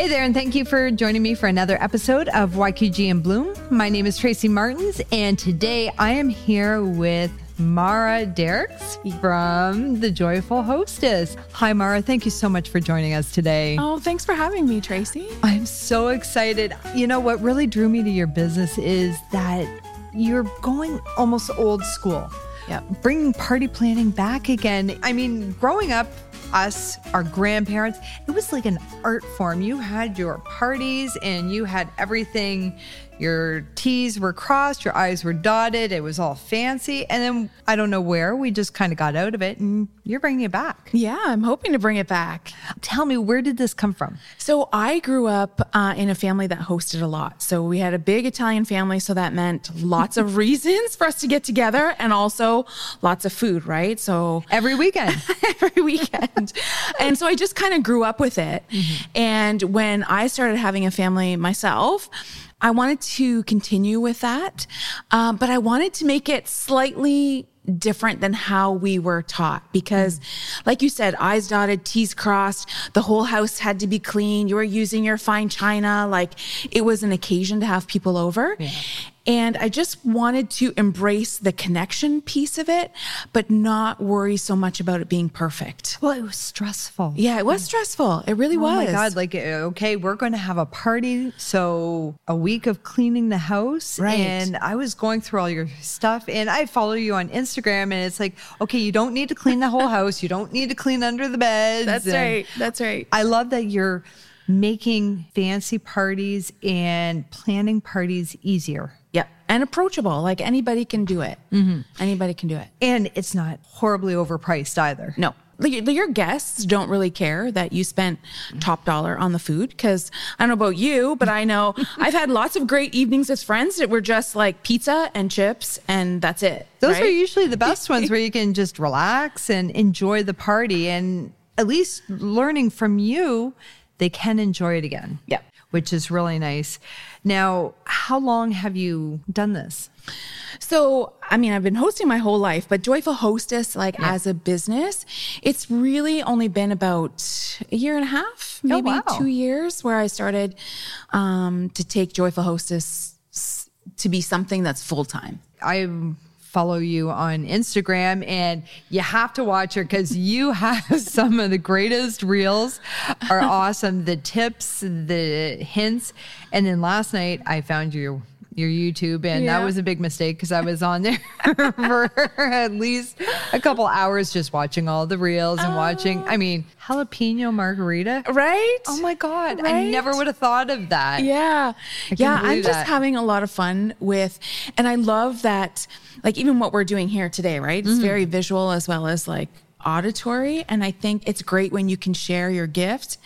Hey there, and thank you for joining me for another episode of YQG in Bloom. My name is Tracy Martins, and today I am here with Mara Derikx from The Joyful Hostess. Hi, Mara. Thank you so much for joining us today. Oh, thanks for having me, Tracy. I'm so excited. You know, what really drew me to your business is that you're going almost old school. Yeah. Bringing party planning back again. I mean, growing up, us, our grandparents, it was like an art form. You had your parties and you had everything. Your T's were crossed, your I's were dotted. It was all fancy. And then I don't know where, we just kind of got out of it and you're bringing it back. Yeah, I'm hoping to bring it back. Tell me, where did this come from? So I grew up uh, in a family that hosted a lot. So we had a big Italian family. So that meant lots of reasons for us to get together and also lots of food, right? So every weekend. every weekend. and so I just kind of grew up with it. Mm-hmm. And when I started having a family myself, I wanted to continue with that, um, but I wanted to make it slightly different than how we were taught because mm. like you said eyes dotted t's crossed the whole house had to be clean you were using your fine china like it was an occasion to have people over yeah. And I just wanted to embrace the connection piece of it, but not worry so much about it being perfect. Well, it was stressful. Yeah, it was stressful. It really oh was. Oh my God. Like, eh, okay, we're going to have a party. So a week of cleaning the house. Right. And I was going through all your stuff and I follow you on Instagram and it's like, okay, you don't need to clean the whole house. You don't need to clean under the beds. That's and right. That's right. I love that you're making fancy parties and planning parties easier. Yep. And approachable. Like anybody can do it. Mm-hmm. Anybody can do it. And it's not horribly overpriced either. No. Your guests don't really care that you spent top dollar on the food because I don't know about you, but I know I've had lots of great evenings as friends that were just like pizza and chips and that's it. Those right? are usually the best ones where you can just relax and enjoy the party and at least learning from you, they can enjoy it again. Yeah. Which is really nice. Now, how long have you done this? So, I mean, I've been hosting my whole life, but Joyful Hostess, like yeah. as a business, it's really only been about a year and a half, maybe oh, wow. two years, where I started um, to take Joyful Hostess to be something that's full time. I'm follow you on Instagram and you have to watch her because you have some of the greatest reels are awesome. The tips, the hints. And then last night I found your your YouTube, and yeah. that was a big mistake because I was on there for at least a couple hours just watching all the reels and oh. watching. I mean, jalapeno margarita, right? Oh my god, right? I never would have thought of that. Yeah, yeah. I'm just that. having a lot of fun with, and I love that like even what we're doing here today, right? It's mm-hmm. very visual as well as like auditory. And I think it's great when you can share your gift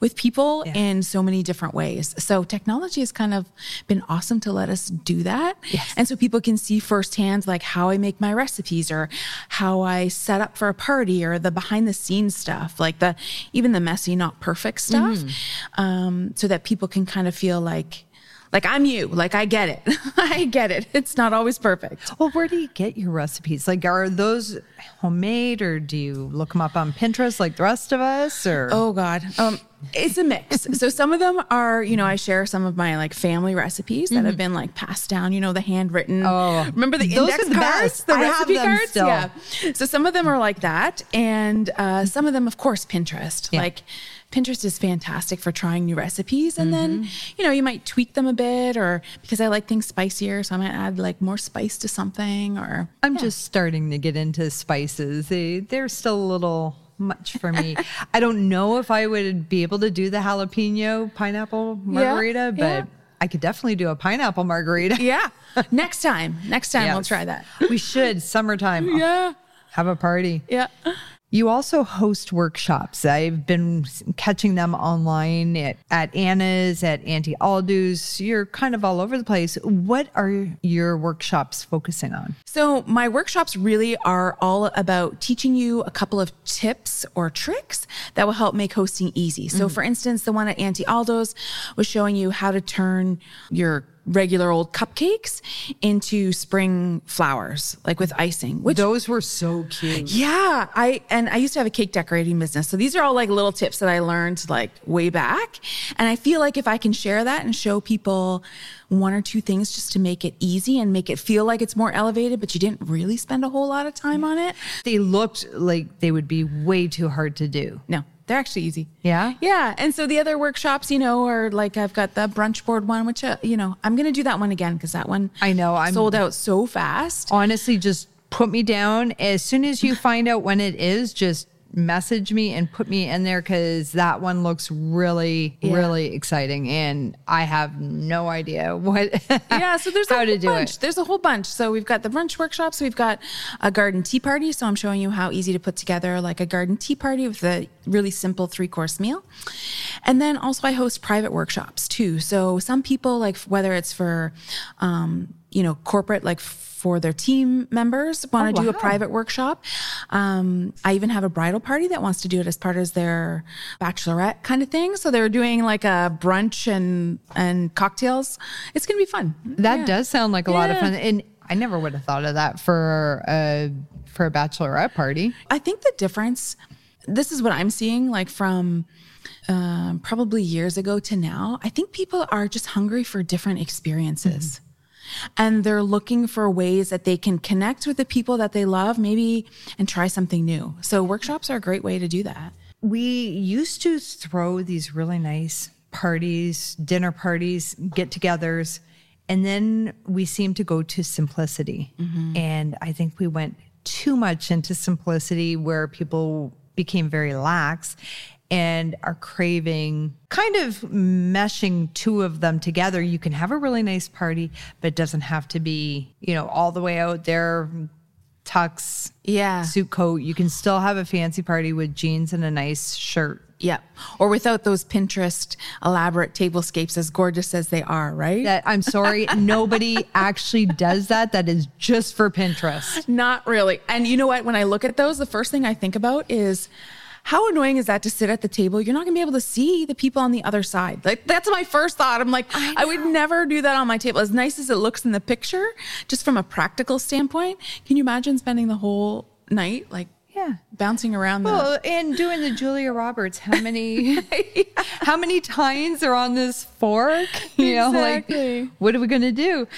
with people yeah. in so many different ways. So technology has kind of been awesome to let us do that. Yes. And so people can see firsthand like how I make my recipes or how I set up for a party or the behind the scenes stuff, like the even the messy, not perfect stuff. Mm-hmm. Um, so that people can kind of feel like like I'm you. Like I get it. I get it. It's not always perfect. Well, where do you get your recipes? Like are those homemade or do you look them up on Pinterest like the rest of us or Oh god. Um it's a mix. so some of them are, you know, I share some of my like family recipes that mm-hmm. have been like passed down, you know, the handwritten. Oh, remember the index the cards, best. the I recipe cards? Still. Yeah. So some of them are like that. And uh, some of them, of course, Pinterest. Yeah. Like Pinterest is fantastic for trying new recipes. And mm-hmm. then, you know, you might tweak them a bit or because I like things spicier. So I might add like more spice to something or. I'm yeah. just starting to get into spices. They, they're still a little much for me. I don't know if I would be able to do the jalapeno pineapple margarita, yeah, but yeah. I could definitely do a pineapple margarita. Yeah. Next time. Next time yes. we'll try that. We should. Summertime. Yeah. Have a party. Yeah. You also host workshops. I've been catching them online at, at Anna's, at Auntie Aldo's. You're kind of all over the place. What are your workshops focusing on? So, my workshops really are all about teaching you a couple of tips or tricks that will help make hosting easy. So, mm-hmm. for instance, the one at Auntie Aldo's was showing you how to turn your regular old cupcakes into spring flowers, like with icing, which those were so cute. Yeah. I, and I used to have a cake decorating business. So these are all like little tips that I learned like way back. And I feel like if I can share that and show people one or two things just to make it easy and make it feel like it's more elevated, but you didn't really spend a whole lot of time on it. They looked like they would be way too hard to do. No, they're actually easy. Yeah. Yeah. And so the other workshops, you know, are like I've got the brunch board one, which, uh, you know, I'm going to do that one again because that one I know I'm sold out so fast. Honestly, just put me down as soon as you find out when it is, just message me and put me in there because that one looks really, yeah. really exciting. And I have no idea what. yeah, so there's how to do bunch. it. There's a whole bunch. So we've got the brunch workshops. We've got a garden tea party. So I'm showing you how easy to put together like a garden tea party with a really simple three course meal. And then also I host private workshops too. So some people like whether it's for, um, you know, corporate like for their team members want to oh, do wow. a private workshop. Um, I even have a bridal party that wants to do it as part of their bachelorette kind of thing. So they're doing like a brunch and and cocktails. It's going to be fun. That yeah. does sound like a yeah. lot of fun. And I never would have thought of that for a for a bachelorette party. I think the difference. This is what I'm seeing, like from. Um, probably years ago to now, I think people are just hungry for different experiences. Mm-hmm and they're looking for ways that they can connect with the people that they love, maybe, and try something new. So, workshops are a great way to do that. We used to throw these really nice parties, dinner parties, get togethers, and then we seemed to go to simplicity. Mm-hmm. And I think we went too much into simplicity where people became very lax and are craving kind of meshing two of them together. You can have a really nice party, but it doesn't have to be, you know, all the way out there tux, yeah, suit coat. You can still have a fancy party with jeans and a nice shirt. Yep. Or without those Pinterest elaborate tablescapes as gorgeous as they are, right? That I'm sorry, nobody actually does that. That is just for Pinterest. Not really. And you know what? When I look at those, the first thing I think about is how annoying is that to sit at the table? You're not gonna be able to see the people on the other side. Like that's my first thought. I'm like, I, I, would never do that on my table. As nice as it looks in the picture, just from a practical standpoint, can you imagine spending the whole night like yeah, bouncing around. Well, the- and doing the Julia Roberts, how many, yeah. how many tines are on this fork? You exactly. know, like what are we gonna do?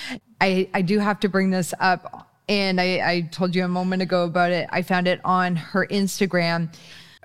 I I do have to bring this up, and I I told you a moment ago about it. I found it on her Instagram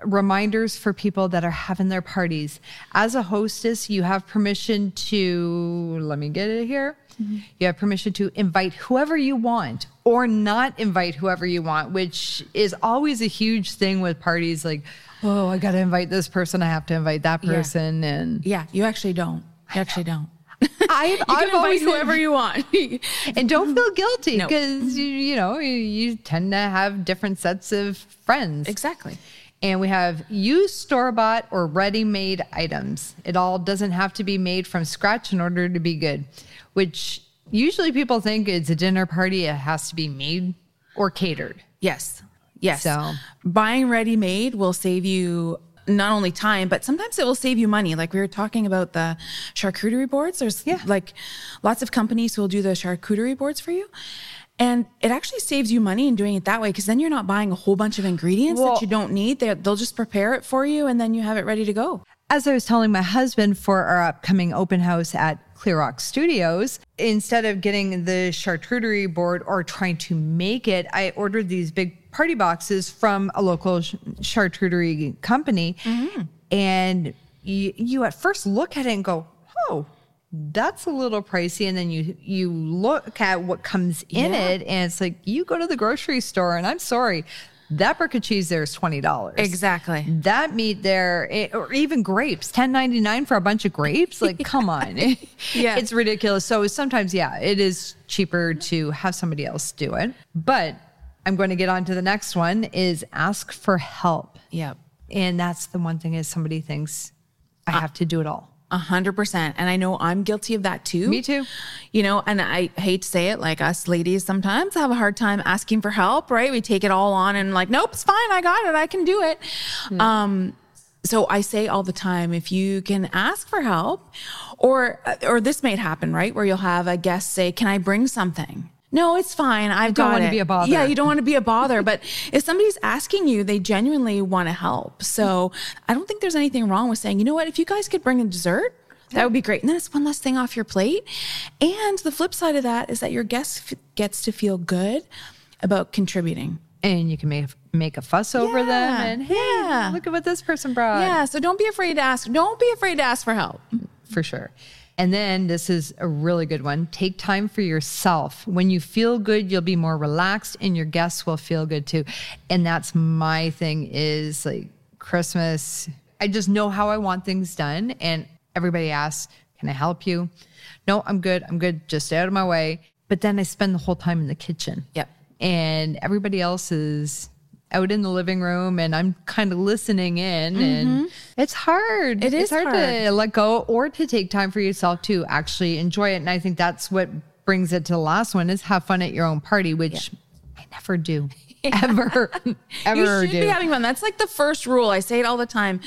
reminders for people that are having their parties. As a hostess, you have permission to, let me get it here. Mm-hmm. You have permission to invite whoever you want or not invite whoever you want, which is always a huge thing with parties like, oh, I got to invite this person, I have to invite that person. Yeah. And yeah, you actually don't. You actually don't. I've, you I've always whoever you want, and don't feel guilty because no. you, you know you, you tend to have different sets of friends. Exactly. And we have used store bought or ready made items. It all doesn't have to be made from scratch in order to be good, which usually people think it's a dinner party, it has to be made or catered. Yes. Yes. So buying ready made will save you not only time, but sometimes it will save you money. Like we were talking about the charcuterie boards. There's yeah. like lots of companies who will do the charcuterie boards for you. And it actually saves you money in doing it that way because then you're not buying a whole bunch of ingredients well, that you don't need. they will just prepare it for you and then you have it ready to go. As I was telling my husband for our upcoming open house at Clear Rock Studios, instead of getting the charcuterie board or trying to make it, I ordered these big party boxes from a local charcuterie company. Mm-hmm. And you, you at first look at it and go, oh, that's a little pricey and then you you look at what comes in yeah. it and it's like you go to the grocery store and i'm sorry that brick of cheese there is twenty dollars. Exactly. That meat there, it, or even grapes, ten ninety nine for a bunch of grapes. Like, come on, yeah, it's ridiculous. So sometimes, yeah, it is cheaper to have somebody else do it. But I'm going to get on to the next one: is ask for help. Yep. And that's the one thing is somebody thinks I uh, have to do it all. A hundred percent. And I know I'm guilty of that too. Me too. You know, and I hate to say it, like us ladies sometimes have a hard time asking for help, right? We take it all on and like, nope, it's fine. I got it. I can do it. Um, So I say all the time, if you can ask for help, or or this may happen, right, where you'll have a guest say, "Can I bring something?" No, it's fine. I've don't got want it. to be a bother. Yeah, you don't want to be a bother. but if somebody's asking you, they genuinely want to help. So I don't think there's anything wrong with saying, you know what, if you guys could bring a dessert, that would be great. And then it's one less thing off your plate. And the flip side of that is that your guest f- gets to feel good about contributing. And you can make make a fuss over them and hey, yeah. look at what this person brought. Yeah. So don't be afraid to ask. Don't be afraid to ask for help. for sure. And then this is a really good one. Take time for yourself. When you feel good, you'll be more relaxed and your guests will feel good too. And that's my thing is like Christmas. I just know how I want things done and everybody asks, "Can I help you?" No, I'm good. I'm good. Just stay out of my way. But then I spend the whole time in the kitchen. Yep. And everybody else is out in the living room and I'm kind of listening in and it's hard. Mm-hmm. It's is hard, to let go or to take time for yourself to actually enjoy it. And I think that's what brings it to the last one is have fun at your own party, which I never do. Ever. ever you should do. be having fun. That's like the first rule. I say it all the time.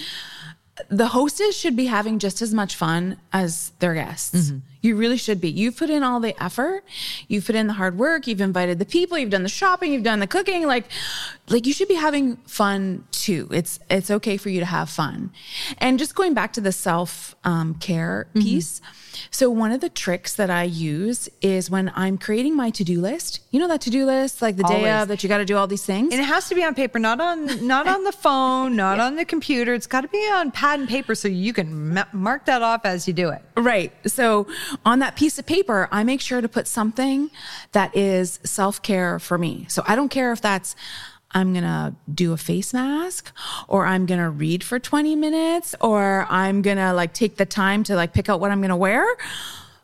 The hostess should be having just as much fun as their guests. Mm-hmm. You really should be. You've put in all the effort. You've put in the hard work. You've invited the people. You've done the shopping. You've done the cooking. Like, like you should be having fun too. It's it's okay for you to have fun. And just going back to the self um, care Mm-hmm. piece. So one of the tricks that I use is when I'm creating my to do list. You know that to do list, like the day of that you got to do all these things. and it has to be on paper, not on not on the phone, not on the computer. It's got to be on pad and paper so you can ma- mark that off as you do it. Right. So on that piece of paper, I make sure to put something that is self care for me. So I don't care if that's I'm going to do a face mask or I'm going to read for 20 minutes or I'm going to like take the time to like pick out what I'm going to wear.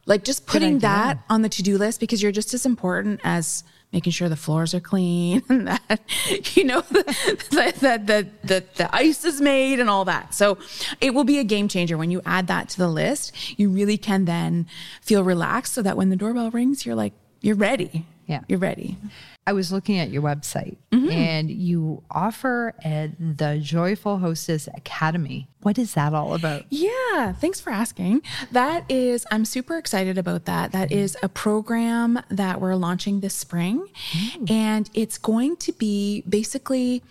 Like just putting that on the to do list because you're just as important as making sure the floors are clean and that you know that that the, the the ice is made and all that. So it will be a game changer when you add that to the list. You really can then feel relaxed so that when the doorbell rings, you're like you're ready. Yeah. you're ready. I was looking at your website Mm-hmm. and you offer at the Joyful Hostess Academy. What is that all about? Yeah, thanks for asking. That is, I'm super excited about that. That is a program that we're launching this spring, and it's going to be basically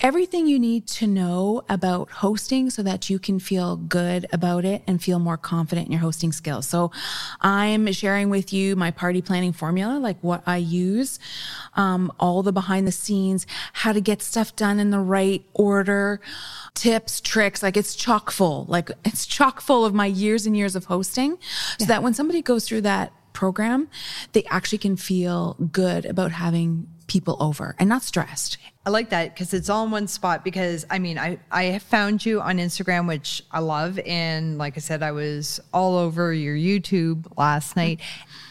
everything you need to know about hosting so that you can feel good about it and feel more confident in your hosting skills. So I'm sharing with you my party planning formula, like what I use, um, all the behind the scenes, how to get stuff done in the right order, tips, tricks, like it's chock full, like it's chock full of my years and years of hosting. So that when somebody goes through that program, they actually can feel good about having people over and not stressed. I like that because it's all in one spot. Because I mean, I I found you on Instagram, which I love, and like I said, I was all over your YouTube last night,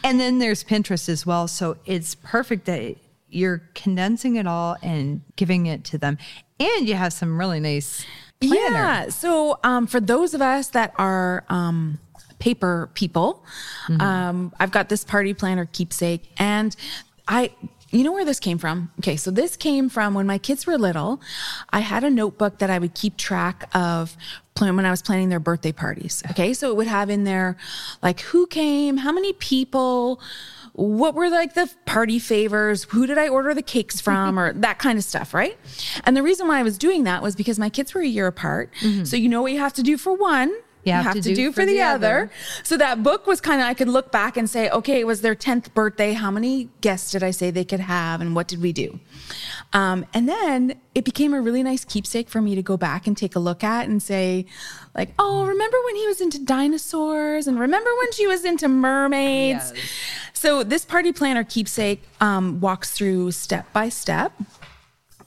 and then there's Pinterest as well. So it's perfect that you're condensing it all and giving it to them, and you have some really nice. Planner. Yeah. So um, for those of us that are um, paper people, um, I've got this party planner keepsake, and I. You know where this came from? Okay, so this came from when my kids were little. I had a notebook that I would keep track of when I was planning their birthday parties. Okay, so it would have in there like who came, how many people, what were like the party favors, who did I order the cakes from, or that kind of stuff, right? And the reason why I was doing that was because my kids were a year apart. Mm-hmm. So you know what you have to do for one. You have to do for, the, other. So that book was kind of, I could look back and say, okay, it was their 10th birthday. How many guests did I say they could have? And what did we do? Um, and then it became a really nice keepsake for me to go back and take a look at and say, like, oh, remember when he was into dinosaurs? And remember when she was into mermaids? Yes. So this party planner keepsake um, walks through step by step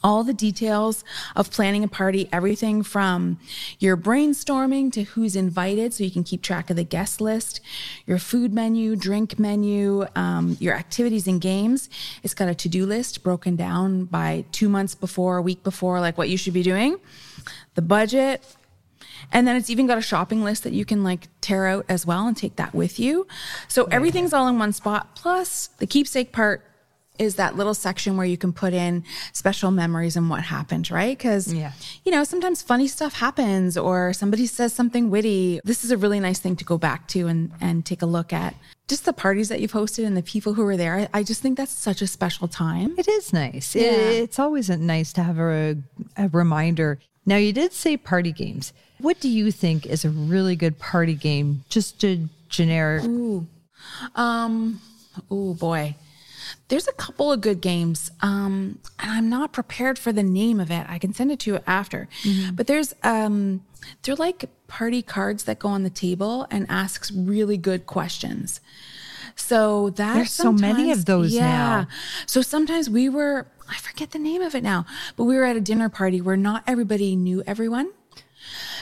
all the details of planning a party, everything from your brainstorming to who's invited, so you can keep track of the guest list, your food menu, drink menu, um, your activities and games. It's got a to do list broken down by two months before, a week before, like what you should be doing, the budget. And then it's even got a shopping list that you can like tear out as well and take that with you. So everything's all in one spot. Plus, the keepsake part is that little section where you can put in special memories and what happened, right? Because, yeah. you know, sometimes funny stuff happens or somebody says something witty. This is a really nice thing to go back to and, and take a look at. Just the parties that you've hosted and the people who were there. I, I just think that's such a special time. It is nice. Yeah. It, it's always nice to have a, a reminder. Now, you did say party games. What do you think is a really good party game? Just a generic. Ooh. Um, oh boy. There's a couple of good games, um, and I'm not prepared for the name of it. I can send it to you after. Mm-hmm. But there's um, they're like party cards that go on the table and asks really good questions. So that there's so many of those yeah. now. So sometimes we were I forget the name of it now, but we were at a dinner party where not everybody knew everyone.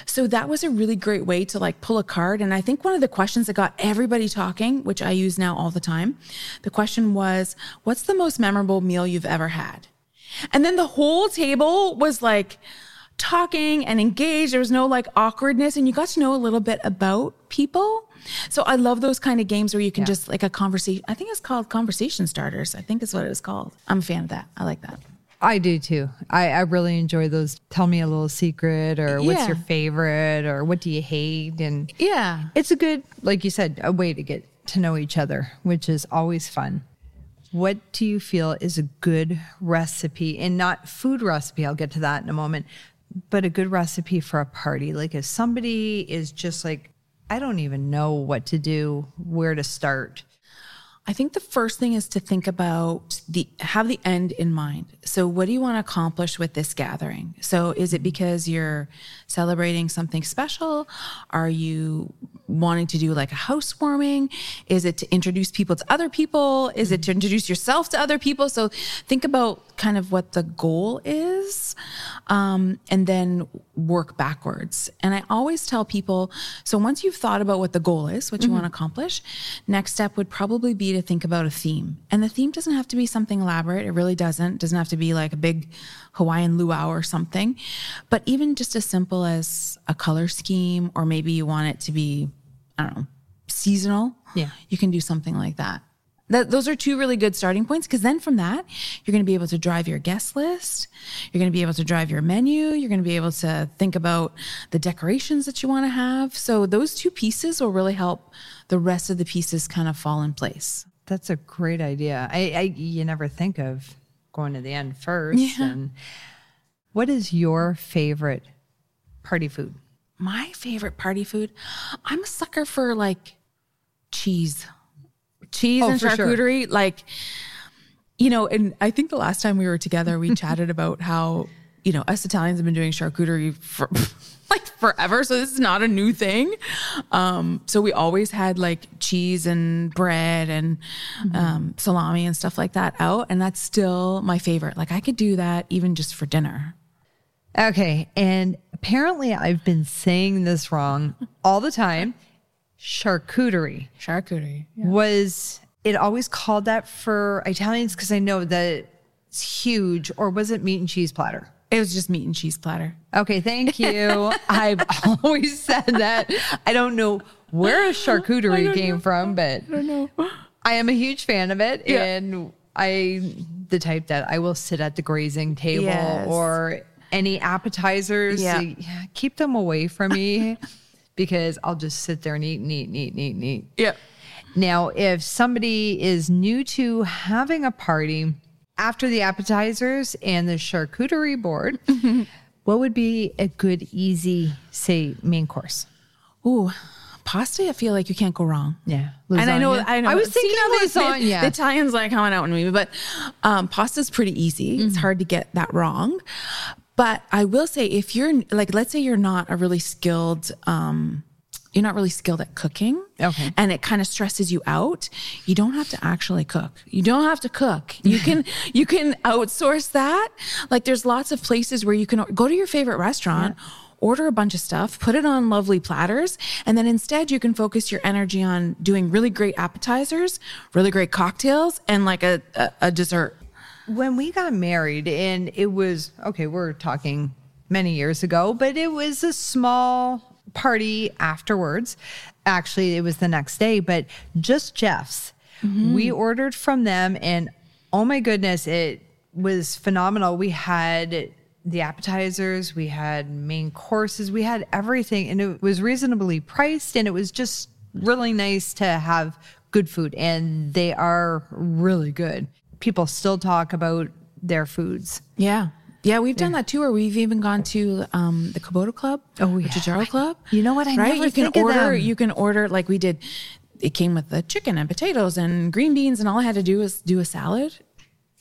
So that was a really great way to like pull a card. And I think one of the questions that got everybody talking, which I use now all the time, the question was, What's the most memorable meal you've ever had? And then the whole table was like, talking and engaged. There was no like awkwardness and you got to know a little bit about people. So I love those kind of games where you can yeah. just like a conversation. I think it's called conversation starters. I think is what it was called. I'm a fan of that. I like that. I do too. I, I really enjoy those. Tell me a little secret, or yeah. what's your favorite, or what do you hate? And yeah, it's a good, like you said, a way to get to know each other, which is always fun. What do you feel is a good recipe, and not food recipe? I'll get to that in a moment, but a good recipe for a party. Like if somebody is just like, I don't even know what to do, where to start I think the first thing is to think about the have the end in mind. So what do you want to accomplish with this gathering? So is it because you're celebrating something special? Are you wanting to do like a housewarming? Is it to introduce people to other people? Is it to introduce yourself to other people? So think about kind of what the goal is um, and then work backwards. And I always tell people so once you've thought about what the goal is, what you mm-hmm. want to accomplish, next step would probably be to think about a theme. And the theme doesn't have to be something elaborate, it really doesn't. It doesn't have to be like a big Hawaiian luau or something, but even just as simple as a color scheme, or maybe you want it to be I don't know, seasonal, yeah, you can do something like that. That, those are two really good starting points because then from that, you're going to be able to drive your guest list. You're going to be able to drive your menu. You're going to be able to think about the decorations that you want to have. So, those two pieces will really help the rest of the pieces kind of fall in place. That's a great idea. I, I you never think of going to the end first. Yeah. And what is your favorite party food? my favorite party food, I'm a sucker for like cheese, cheese oh, and charcuterie. Sure. Like, you know, and I think the last time we were together, we chatted about how, you know, us Italians have been doing charcuterie for like forever. So this is not a new thing. Um, so we always had like cheese and bread and mm-hmm. um, salami and stuff like that out. And that's still my favorite. Like I could do that even just for dinner. Okay. And apparently I've been saying this wrong all the time. Charcuterie. Charcuterie. Yeah. Was it always called that for Italians? Because I know that it's huge. Or was it meat and cheese platter? It was just meat and cheese platter. Okay, thank you. I've always said that. I don't know where a charcuterie came know. from, but I don't know. I am a huge fan of it. Yeah. And I the type that I will sit at the grazing table yes. or any appetizers, yeah. keep them away from me because I'll just sit there and eat and eat and eat and eat and eat. Yeah. Now, if somebody is new to having a party after the appetizers and the charcuterie board, what would be a good, easy, say, main course? Ooh, pasta, I feel like you can't go wrong. Yeah. Lasagna. And I know, I know. I was thinking of lasagna. The, the Italians like coming out with me, but um, pasta's pretty easy. Mm-hmm. It's hard to get that wrong. But I will say, if you're like, let's say you're not a really skilled, um, you're not really skilled at cooking. Okay. And it kind of stresses you out. You don't have to actually cook. You don't have to cook. You can, you can outsource that. Like there's lots of places where you can go to your favorite restaurant. Yeah order a bunch of stuff, put it on lovely platters, and then instead you can focus your energy on doing really great appetizers, really great cocktails, and like a, a, a dessert when we got married, and it was okay, we're talking many years ago, but it was a small party afterwards. Actually, it was the next day, but just Jeff's. Mm-hmm. We ordered from them, and Oh my goodness, it was phenomenal. We had the appetizers, we had main courses, we had everything, and it was reasonably priced, and it was just really nice to have good food, and they are really good. People still talk about their foods. Yeah. Yeah, we've done that too, or we've even gone to um, the Caboto Club, Oh, yeah. Ciociaro Club. You know what? I right? never you can order. You can order like we did. It came with the chicken and potatoes and green beans, and all I had to do was do a salad,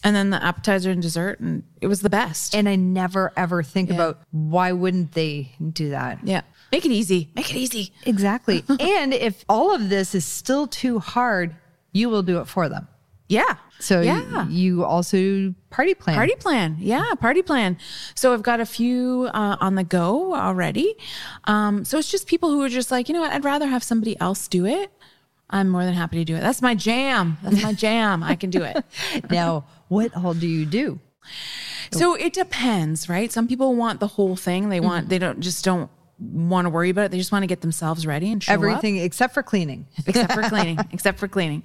and then the appetizer and dessert, and it was the best. And I never ever think Yeah. about why wouldn't they do that? yeah, make it easy. Make it easy. Exactly. and if all of this is still too hard, you will do it for them. Yeah. So yeah. you also party plan. Party plan. Yeah, party plan. So I've got a few uh, on the go already. Um, so it's just people who are just like, you know what, I'd rather have somebody else do it. I'm more than happy to do it. That's my jam. That's my jam. I can do it. Now, what all do you do? So it depends, right? Some people want the whole thing. They want, they don't just don't want to worry about it. They just want to get themselves ready and show up. Everything except for cleaning. except for cleaning except for cleaning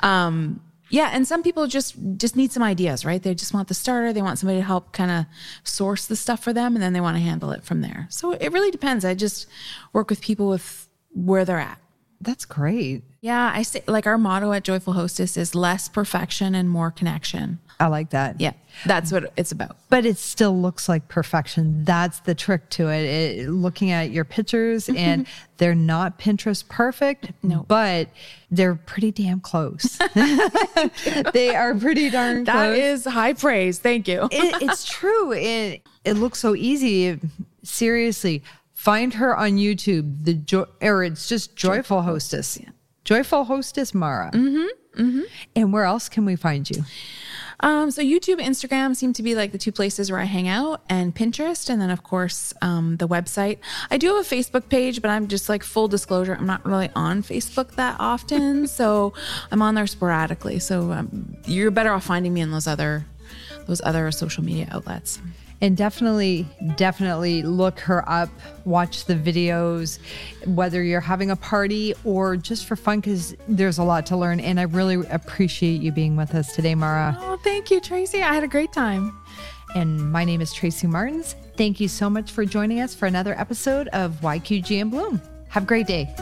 um yeah and some people just just need some ideas right? They just want the starter they want somebody to help kind of source the stuff for them and then they want to handle it from there. So it really depends. I just work with people with where they're at That's great. yeah i say like our motto at joyful hostess is less perfection and more connection I like that. yeah that's what it's about But it still looks like perfection. That's the trick to it. it looking at your pictures, and they're not Pinterest perfect, No. but they're pretty damn close. they are pretty darn That close. is high praise thank you it, it's true. It it looks so easy. Seriously, find her on YouTube. The joy, or it's just Joyful, Hostess. Joyful Hostess Mara. Mm-hmm, And where else can we find you? Um, so YouTube, Instagram seem to be like the two places where I hang out, and Pinterest, and then of course um, the website. I do have a Facebook page, but I'm just like full disclosure, I'm not really on Facebook that often, so I'm on there sporadically. So um, you're better off finding me in those other those other social media outlets. And definitely, definitely look her up, watch the videos, whether you're having a party or just for fun, because there's a lot to learn. And I really appreciate you being with us today, Mara. Oh, thank you, Tracy. I had a great time. And my name is Tracy Martins. Thank you so much for joining us for another episode of YQG and Bloom. Have a great day.